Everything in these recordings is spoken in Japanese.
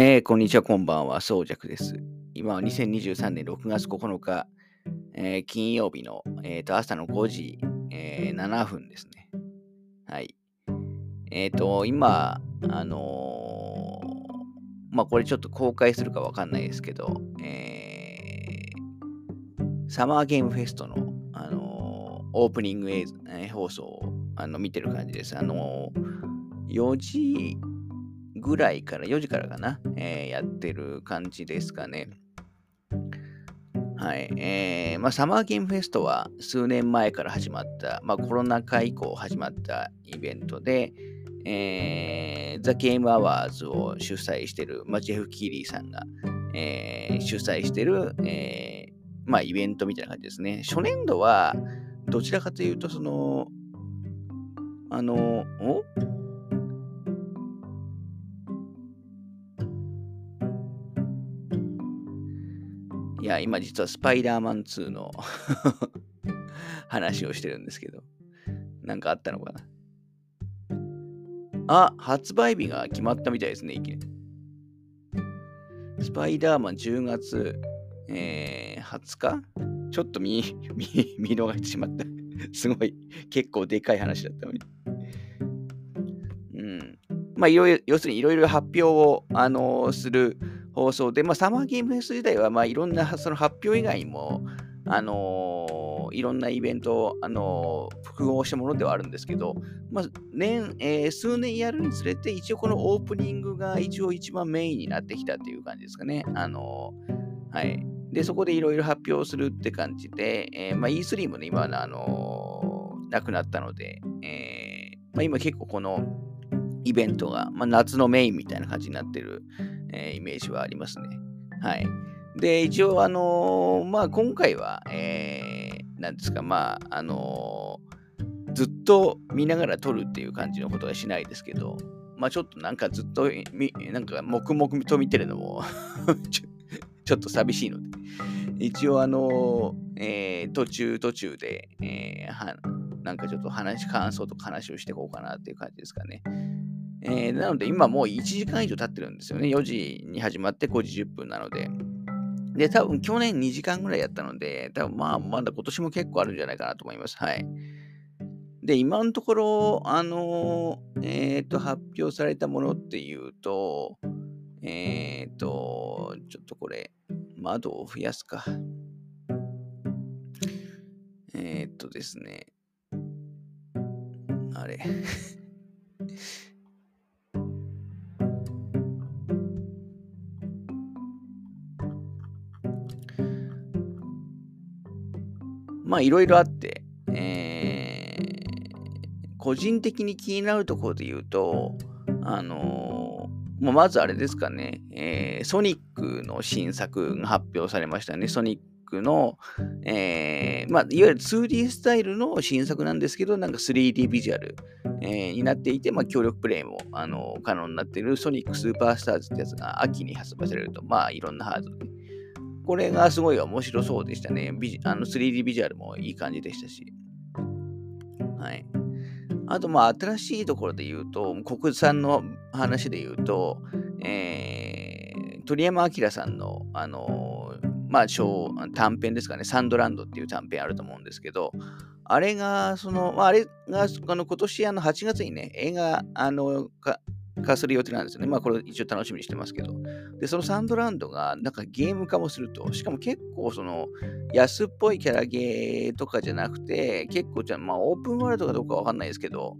えー、こんにちは、こんばんは、そうじゃくです。今は2023年6月9日、えー、金曜日の、えーと、朝の5時、えー、7分ですね。はい。えっ、ー、と、今、あのー、まあ、これちょっと公開するかわかんないですけど、えー、サマーゲームフェストの、あのー、オープニング映像、えー、放送をあの見てる感じです。あのー、4時ぐらいから、4時からかな、えー、やってる感じですかね。はい。えー、まあ、サマーゲームフェストは数年前から始まった、まあ、コロナ禍以降始まったイベントで、えー、ザ・ゲーム・アワーズを主催してる、まあ、ジェフ・キーリーさんが、えー、主催してる、えー、まあ、イベントみたいな感じですね。初年度は、どちらかというと、その、あの、おや、今実はスパイダーマン2の 話をしてるんですけど、なんかあったのかな？あ、発売日が決まったみたいですね、いきなり。スパイダーマン10月、えー、20日？ちょっと見、見、見逃してしまった。すごい、結構でかい話だったのに。うん。まあ、いろいろ、要するにいろいろ発表を、あのー、する放送で、まあ、サマーゲームフェス自体は、まあ、いろんなその発表以外にも、あのー、いろんなイベントを、あのー、複合したものではあるんですけど、まあ年えー、数年やるにつれて、一応このオープニングが一応一番メインになってきたっていう感じですかね。あのはい。で、そこでいろいろ発表するって感じで、えーまあ、E3 もね、今あのなくなったので、えーまあ、今結構このイベントが、まあ、夏のメインみたいな感じになってる、えー、イメージはありますね。はい。で、一応、あのー、まあ、今回は、えー、なんですか、まあ、あのー、ずっと見ながら撮るっていう感じのことはしないですけど、まあ、ちょっとなんかずっと、なんか黙々と見てるのも ちょ、ちょっと寂しいので、一応、あのえー、途中途中で、えー、はなんかちょっと話、感想とか話をしていこうかなっていう感じですかね。えー、なので今もう1時間以上経ってるんですよね。4時に始まって5時10分なので。で、多分去年2時間ぐらいやったので、多分まあまだ今年も結構あるんじゃないかなと思います。はい。で、今のところ、あのー、えっ、ー、と、発表されたものっていうと、えっ、ー、と、ちょっとこれ、窓を増やすか。えっとですね。あれ。まあいろいろあって、えー、個人的に気になるところで言うと、あのー、ままずあれですかね、えー、ソニックの新作が発表されましたね。ソニックの、えー、まあ、いわゆる 2D スタイルの新作なんですけど、なんか 3D ビジュアル、えー、になっていて、まあ、協力プレイも、あの可能になっているソニックスーパースターズってやつが秋に発売されると、まあ、いろんなハードで、これがすごい面白そうでしたね。ビあの 3D ビジュアルもいい感じでしたし。はい。あと、まあ、新しいところで言うと、国産の話で言うと、えー、鳥山明さんの、あのー、まあ、小短編ですかね、サンドランドっていう短編あると思うんですけど、あれが、その、まあ、あれが、あの今年あの8月にね、映画、あの、化する予定なんですよね。まあこれ一応楽しみにしてますけど。で、そのサンドランドがなんかゲーム化もすると、しかも結構その安っぽいキャラゲーとかじゃなくて、結構じゃあまあオープンワールドかどうかわかんないですけど、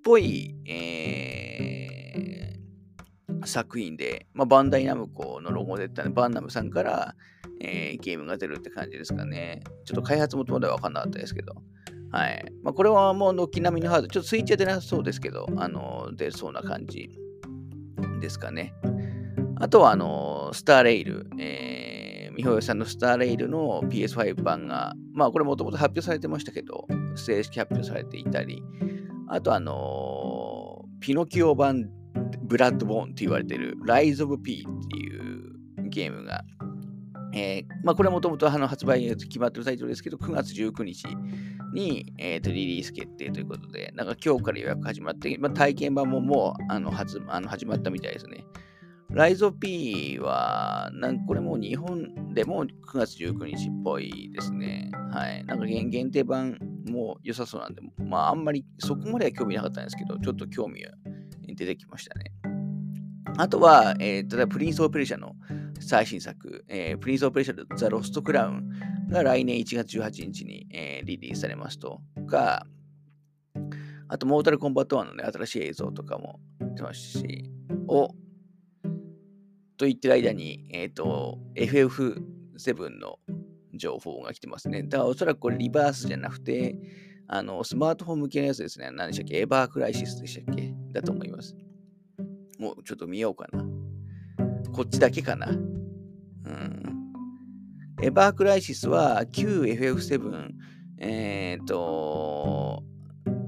っぽい、えー、作品で、まあ、バンダイナムコのロゴで出たバンナムさんから、えー、ゲームが出るって感じですかね。ちょっと開発元まではわかんなかったですけど。はい。まあ、これはもう軒並みのハード、ちょっとスイッチは出なさそうですけど、あの、出そうな感じですかね。あとは、あの、スターレイル、えー、みほよさんのスターレイルの PS5 版が、まあ、これもともと発表されてましたけど、正式発表されていたり、あと、あの、ピノキオ版ブラッドボーンって言われてる Rise of P っていうゲームが、えー、まあ、これもともと発売が決まってるタイトルですけど、9月19日に、えーと、リリース決定ということで、なんか今日から予約始まって、まあ、体験版ももうあの始あの始まったみたいですね。Lies of P は、なんこれも日本でも9月19日っぽいですね。はい。なんか限定版も良さそうなんで、まああんまりそこまでは興味なかったんですけど、ちょっと興味が出てきましたね。あとは、えー、例えば Prince of Persia の最新作、えー、 Prince of Persia The Lost Crown が来年1月18日に、えー、リリースされますとか、あと、 Mortal Kombat 1のね、新しい映像とかも出ますし、お、と言ってる間に、えっ、ー、と、FF7 の情報が来てますね。だからおそらくこれリバースじゃなくて、あの、スマートフォン向けのやつですね。何でしたっけ？エバークライシスでしたっけ？だと思います。もうちょっと見ようかな。こっちだけかな。うん。エバークライシスは QFF7、えっ、ー、と、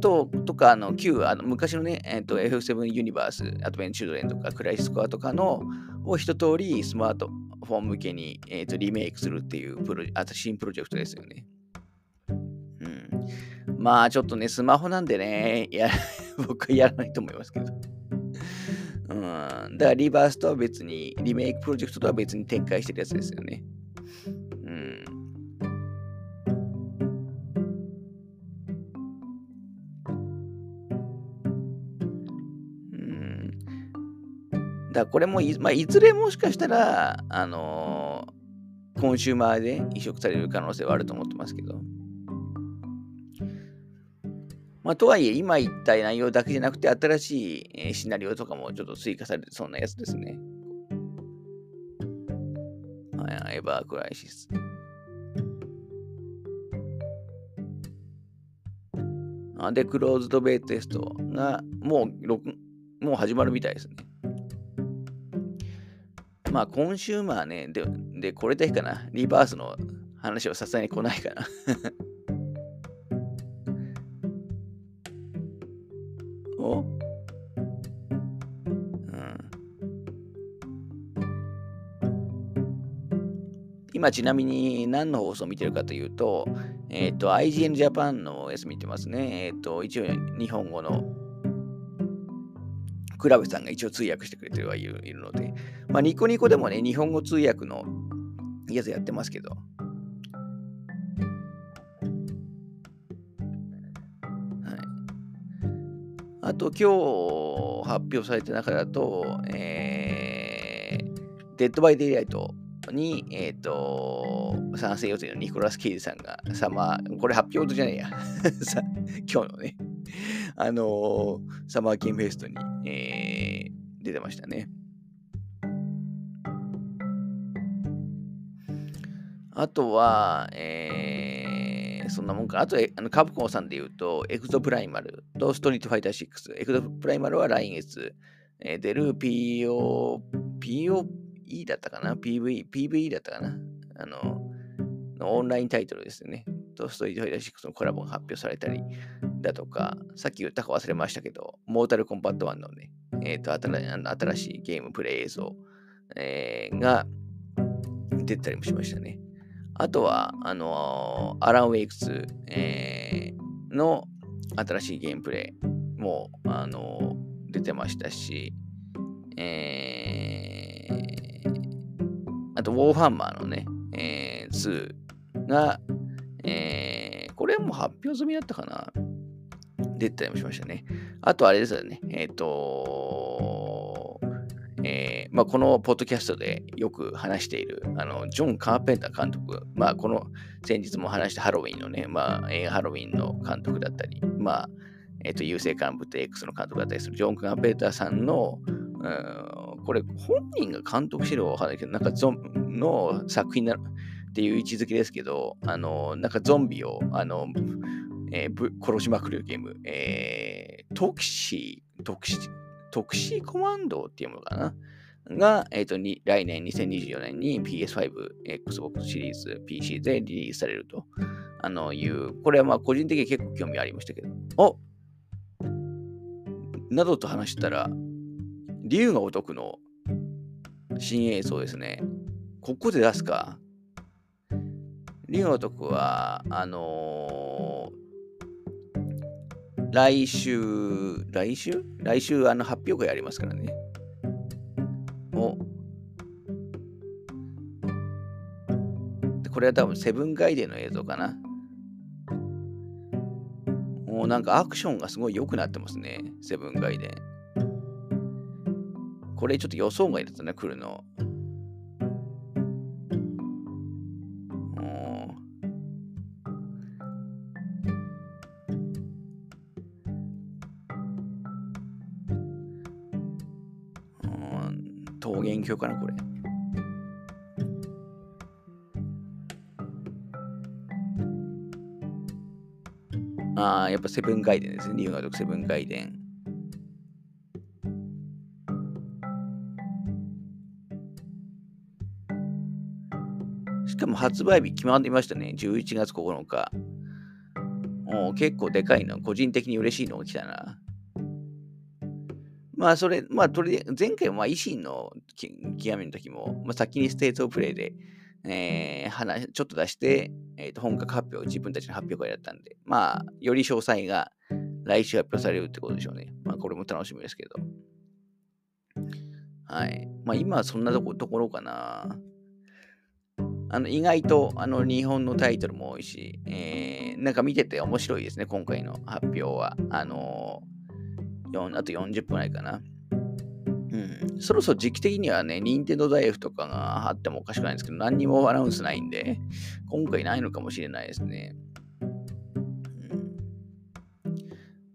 と、とか、あの、旧、あの昔のね、えーと、F7 ユニバース、アドベンチュードレンとか、クライシスコアとかのを一通りスマートフォン向けに、えーと、リメイクするっていうプロあと新プロジェクトですよね。うん。まあ、ちょっとね、スマホなんでね、や 僕はやらないと思いますけど。うん。だからリバースとは別に、リメイクプロジェクトとは別に展開してるやつですよね。うん。だからこれもい,、まあ、いずれもしかしたら、あのー、コンシューマーで移植される可能性はあると思ってますけど。まあ、とはいえ、今言った内容だけじゃなくて、新しい、シナリオとかもちょっと追加されてそうなやつですね。はい、エバークライシス。で、クローズドベイテストがもうもう始まるみたいですね。まあ、コンシューマーね、で、でこれだけかな。リバースの話はさすがに来ないかな。今ちなみに何の放送を見てるかというと、えっ、ー、と、IGN Japan のやつ見てますね。えっ、ー、と、一応日本語の。クラブさんが一応通訳してくれてはいるので、まあ、ニコニコでもね、日本語通訳のやつやってますけど、あと、今日発表された中だと、えー、 Dead by Daylight に、えっ、ー、と、参戦予定のニコラス・ケイジさんが、さまこれ発表じゃねえや。今日のね、あのー、サマーキンフェストに、えー、出てましたね。あとは、えー、そんなもんか。あと、あのカプコンさんで言うと、エクゾプライマルとストリートファイター6。エクゾプライマルは来月、えー、出る PO、POE だったかな ?PV、PVE だったかな？あの、オンラインタイトルですね。とストリートファイター6のコラボが発表されたりだとか、さっき言ったか忘れましたけど、モータルコンバット1のね、えっ、ー、と新しいゲームプレイ映像、えー、が出たりもしましたね。あとは、あのー、アラン・ウェイクス、えー、の新しいゲームプレイも、あのー、出てましたし、えー、あと、ウォーハンマーのね、えー、2が、えー、これも発表済みだったかな出たりもしましたね。あとあれですよね。えっ、ー、とえーまあ、このポッドキャストでよく話しているあのジョン・カーペンター監督、まあ、この先日も話したハロウィンのね、まあ、映画ハロウィンの監督だったり、まあえーと、優勢幹部と X の監督だったりするジョン・カーペンターさんの、うん、これ本人が監督してるわかんないけど、なんかゾンの作品なっていう位置づけですけど、あのなんかゾンビをあのえー、殺しまくるゲーム、えー、 Toxic、Toxic、Toxic Commando っていうものかな？が、えーと、に来年2024年に PS5、Xbox シリーズ、PC でリリースされると。あのいう、これはまあ個人的に結構興味ありましたけど、おなどと話したら、竜がお得の新映像ですね。ここで出すか。竜がお得は、あのー、来週、来週？来週、あの、発表会ありますからね。おこれは多分、セブンガイデンの映像かな。もうなんかアクションがすごい良くなってますね。セブンガイデン。これちょっと予想外だったね、来るの。桃源郷かな、これ。ああ、やっぱセブンガイデンですね。ニューガードセブンガイデン。も発売日決まっていましたね。11月9日。もう結構でかいの。個人的に嬉しいのが来たな。まあ、それ、まあ、とり前回は、まあ、維新の極みの時も、まあ、先にステートプレイで、えー、話、ちょっと出して、えー、と本格発表、自分たちの発表会だったんで、まあ、より詳細が来週発表されるってことでしょうね。まあ、これも楽しみですけど。はい。まあ、今はそんなところかな。あの意外とあの日本のタイトルも多いし、えー、なんか見てて面白いですね、今回の発表は。あのあと40分ないかな。うん、そろそろ時期的にはね、任天堂ダイエフとかがあってもおかしくないんですけど、何にもアナウンスないんで、今回ないのかもしれないですね。うん、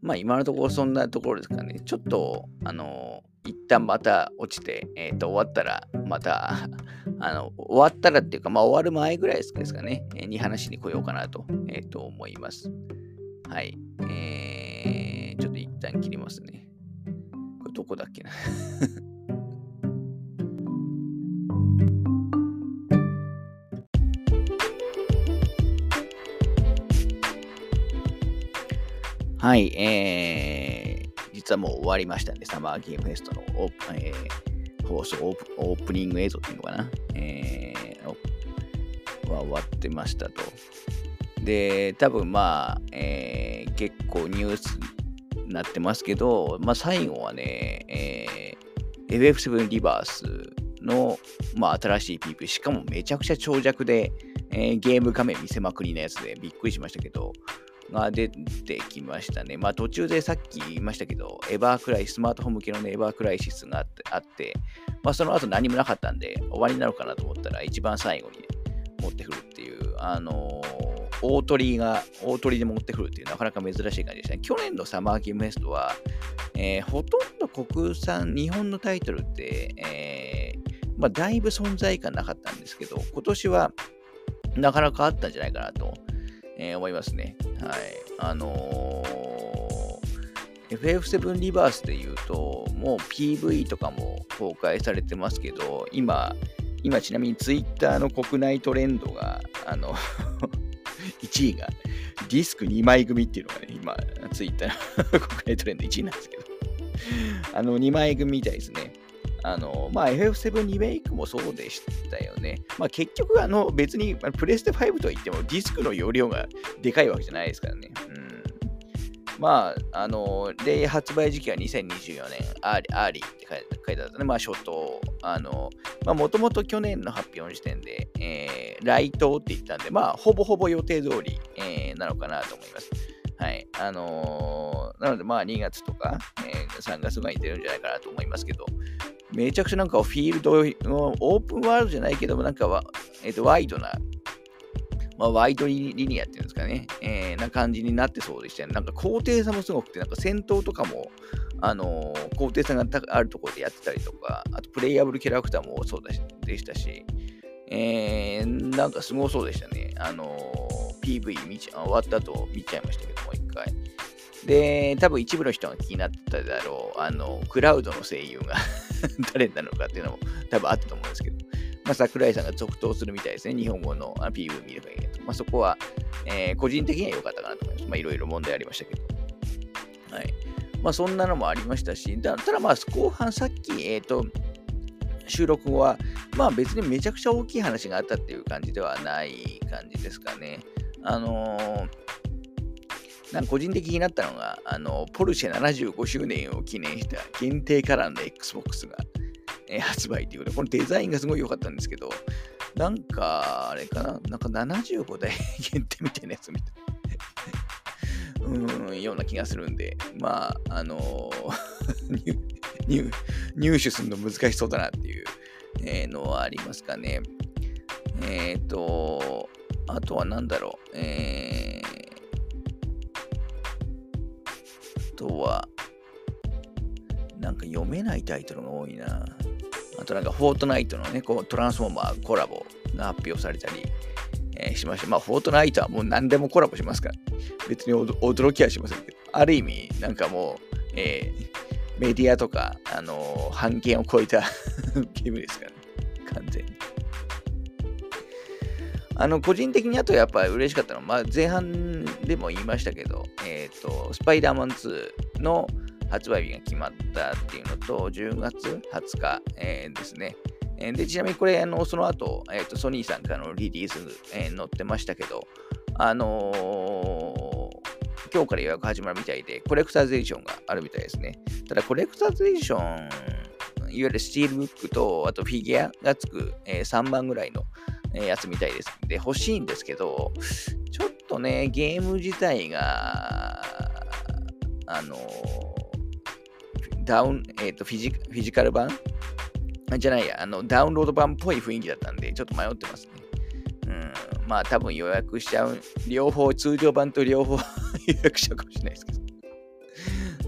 まあ今のところそんなところですかね。ちょっと、あの、一旦また落ちて、えっ、ー、と、終わったら、またあの、終わったらっていうか、まあ終わる前ぐらいですかね、えー、に話に来ようかなと、えー、と思います。はい。えーちょっと一旦切りますね。これどこだっけな？はい、えー、実はもう終わりましたんで、サマーゲームフェストのオープ、えー、放送オープ、オープニング映像っていうのかな、えー、は終わってましたと。で、多分まあ、えー、結構ニュースになってますけど、まあ、最後はね、えー、FF7 リバースの、まあ、新しい PP、しかもめちゃくちゃ長尺で、えー、ゲーム画面見せまくりなやつでびっくりしましたけど、が出てきましたね。まあ途中でさっき言いましたけど、エバークライス、スマートフォン向けの、ね、エバークライシスがあって、あってまあその後何もなかったんで終わりになるかなと思ったら一番最後に、ね、持ってくるっていう、あのー大鳥が、大鳥で持ってくるっていうなかなか珍しい感じでしたね。去年のサマーゲームフェストは、えー、ほとんど国産、日本のタイトルって、えー、まあ、だいぶ存在感なかったんですけど、今年はなかなかあったんじゃないかなと、えー、思いますね。はい。あのー、FF7 リバースで言うと、もう PV とかも公開されてますけど、今、今ちなみに Twitter の国内トレンドが、あの 1位が、ディスク2枚組っていうのがね、今、ツイッターの 国内トレンド1位なんですけど、あの、2枚組みたいですね。あの、まあ、FF7 リメイクもそうでしたよね。まあ、結局、あの、別に、プレステ5といっても、ディスクの容量がでかいわけじゃないですからね。うんまあ、あの、で、発売時期は2024年、 early、early って書いてあったね。まあ、初頭。あの、まあ、もともと去年の発表の時点で、えー、来頭って言ったんで、まあ、ほぼほぼ予定通り、えー、なのかなと思います。はい。あのー、なので、まあ、2月とか、えー、3月ぐらいに出るんじゃないかなと思いますけど、めちゃくちゃなんかフィールドのオープンワールドじゃないけども、なんか、えっ、ー、と、ワイドなまあ、ワイドリニアっていうんですかね、えー、な感じになってそうでしたね。なんか高低差もすごくて、なんか戦闘とかも、あのー、高低差があるところでやってたりとか、あとプレイヤブルキャラクターもそうでしたし、えー、なんかすごそうでしたね。あのー、PV 見ち終わった後見ちゃいましたけどもう、一回。で、多分一部の人が気になっただろう、あの、クラウドの声優が 誰なのかっていうのも多分あったと思うんですけど、まあ、桜井さんが続投するみたいですね。日本語の PV 見ればいいと。まあ、そこは、えー、個人的には良かったかなと思います。まあ、いろいろ問題ありましたけど。はい。まあ、そんなのもありましたし、だただまあ、後半さっき、えっ、ー、と、収録後は、まあ別にめちゃくちゃ大きい話があったっていう感じではない感じですかね。あのー、なんか個人的になったのが、あの、ポルシェ75周年を記念した限定カラーの Xbox が、え、発売ということで、このデザインがすごい良かったんですけど、なんか、あれかな、なんか75台限定みたいなやつみたいな。うん、ような気がするんで、まあ、あの ー入、入手するの難しそうだなっていう、え、のはありますかね。えっ、ー、と、あとは何だろう。えー、とは、なんか読めないタイトルが多いな。あとなんか、フォートナイトのね、こうトランスフォーマーコラボが発表されたり、えー、しました。まあ、フォートナイトはもう何でもコラボしますから、別に驚きはしませんけど、ある意味、なんかもう、えー、メディアとか、あのー、半径を超えた ゲームですからね、完全。あの、個人的にあとやっぱり嬉しかったのは、まあ、前半でも言いましたけど、え、ー、と、スパイダーマン2の発売日が決まったっていうのと、10月20日、えー、ですね。で、ちなみにこれ、あのその後、えーと、ソニーさんからのリリース、え、載ってましたけど、あの、今日から予約始まるみたいで、コレクターズエディションがあるみたいですね。ただ、コレクターズエディション、いわゆるスチールブックと、あとフィギュアがつく、えー、3番ぐらいの、え、やつみたいです。で、欲しいんですけど、ちょっとね、ゲーム自体が、あのダウン、えっ、ー、とフィジ、フィジカル版？じゃないや、あの、ダウンロード版っぽい雰囲気だったんで、ちょっと迷ってますね。うん、まあ多分予約しちゃう、両方、通常版と両方 予約しちゃうかもしれないですけど。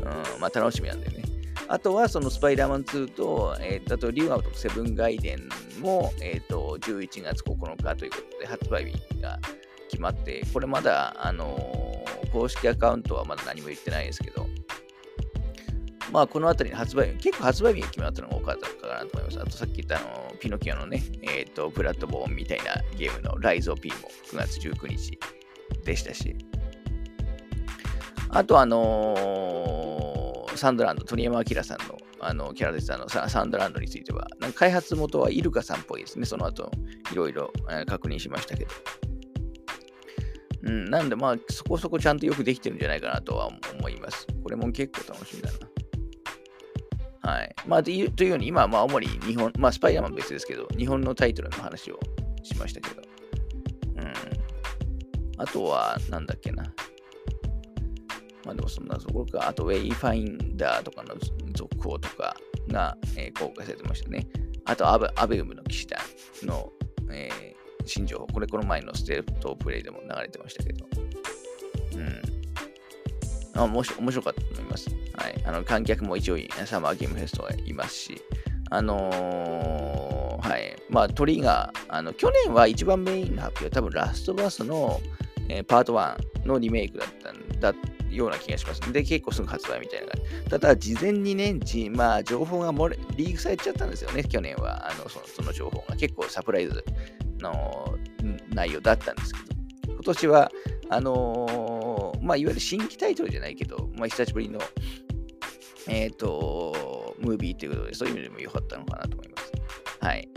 うん、まあ楽しみなんでね。あとはそのスパイダーマン2と、えー、あとリュウアウトセブンガイデンも、えーと、11月9日ということで発売日が決まって、これまだ、あのー、公式アカウントはまだ何も言ってないですけど、まあ、このあたりに発売日、結構発売日が決まったのが多かったかなと思います。あとさっき言ったあの、ピノキオのね、えっ、ー、と、プラットボーンみたいなゲームのライゾー P も9月19日でしたし、あとあのー、サンドランド、鳥山明さんのあのキャラデザのサンドランドについては、なんか開発元はイルカさんっぽいですね。その後、いろいろ確認しましたけど。うん、なんでまあ、そこそこちゃんとよくできてるんじゃないかなとは思います。これも結構楽しみだな。はい。まあ、というように、今はまあ主に日本、まあスパイダーマン別ですけど、日本のタイトルの話をしましたけど。うん。あとは、なんだっけな。まあでもそんなところか。あと、ウェイファインダーとかの続報とかが、えー、公開されてましたね。あとアヴェ、アヴェウムの騎士団の、えー、新情報。これ、この前のステートプレイでも流れてましたけど。うん。あ面白かったと思います。はい。あの、観客も一応、サマーゲームフェストはいますし、あのー、はい。まあ、鳥が、あの、去年は一番メインの発表は多分ラストバースの、えー、パート1のリメイクだったんだような気がします。で、結構すぐ発売みたいな。ただ、事前にね、じまあ、情報が漏れ、リークされちゃったんですよね、去年は。あのそのその情報が結構サプライズの内容だったんですけど、今年は、あのー、まあ、いわゆる新規タイトルじゃないけど、まあ、久しぶりの、えっ、ー、と、ムービーということで、そういう意味でも良かったのかなと思います。はい。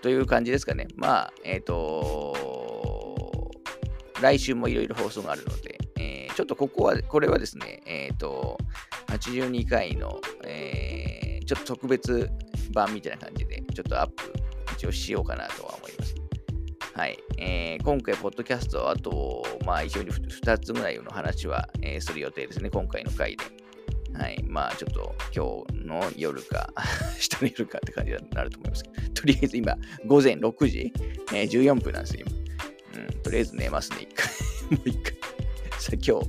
という感じですかね。まあ、えっ、ー、と、来週もいろいろ放送があるので、ちょっとここは、これはですね、えっ、と、82回の、えー、ちょっと特別版みたいな感じで、ちょっとアップ一応しようかなとは思います。はい。えー、今回、ポッドキャスト、あと、まあ、一応に2つぐらいの話は、えー、する予定ですね、今回の回で。はい。まあ、ちょっと、今日の夜か、下にいるかって感じになると思いますけど、とりあえず今、午前6時、えー、14分なんですよ、今。うん、とりあえず寝ますね、一回。もう一回。さ今日、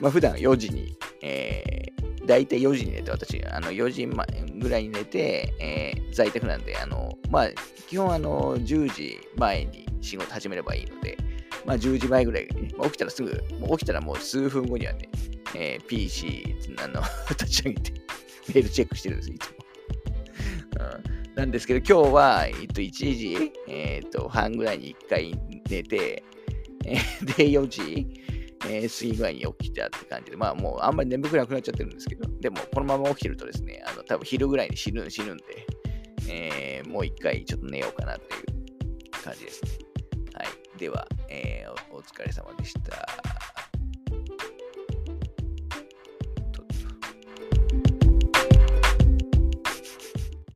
まあ、普段4時に、えー、大体4時に寝て、私、あの4時ぐらいに寝て、えー、在宅なんで、あの、まあ、基本、あの、10時前に仕事始めればいいので、まあ、10時前ぐらいに、まあ、起きたらすぐ、もう起きたらもう数分後にはね、えー、PC あの 立ち上げて、メールチェックしてるんです、いつも。うん、なんですけど、今日は、えっと、1時、えっと、半ぐらいに1回寝て、えー、で、4時、えー、過ぎぐらいに起きたって感じで、まあもうあんまり眠くなくなっちゃってるんですけど、でもこのまま起きてるとですね、あの多分昼ぐらいに死ぬ死ぬんで、えー、もう一回ちょっと寝ようかなっていう感じですね。はい。では、えー、お疲れ様でした。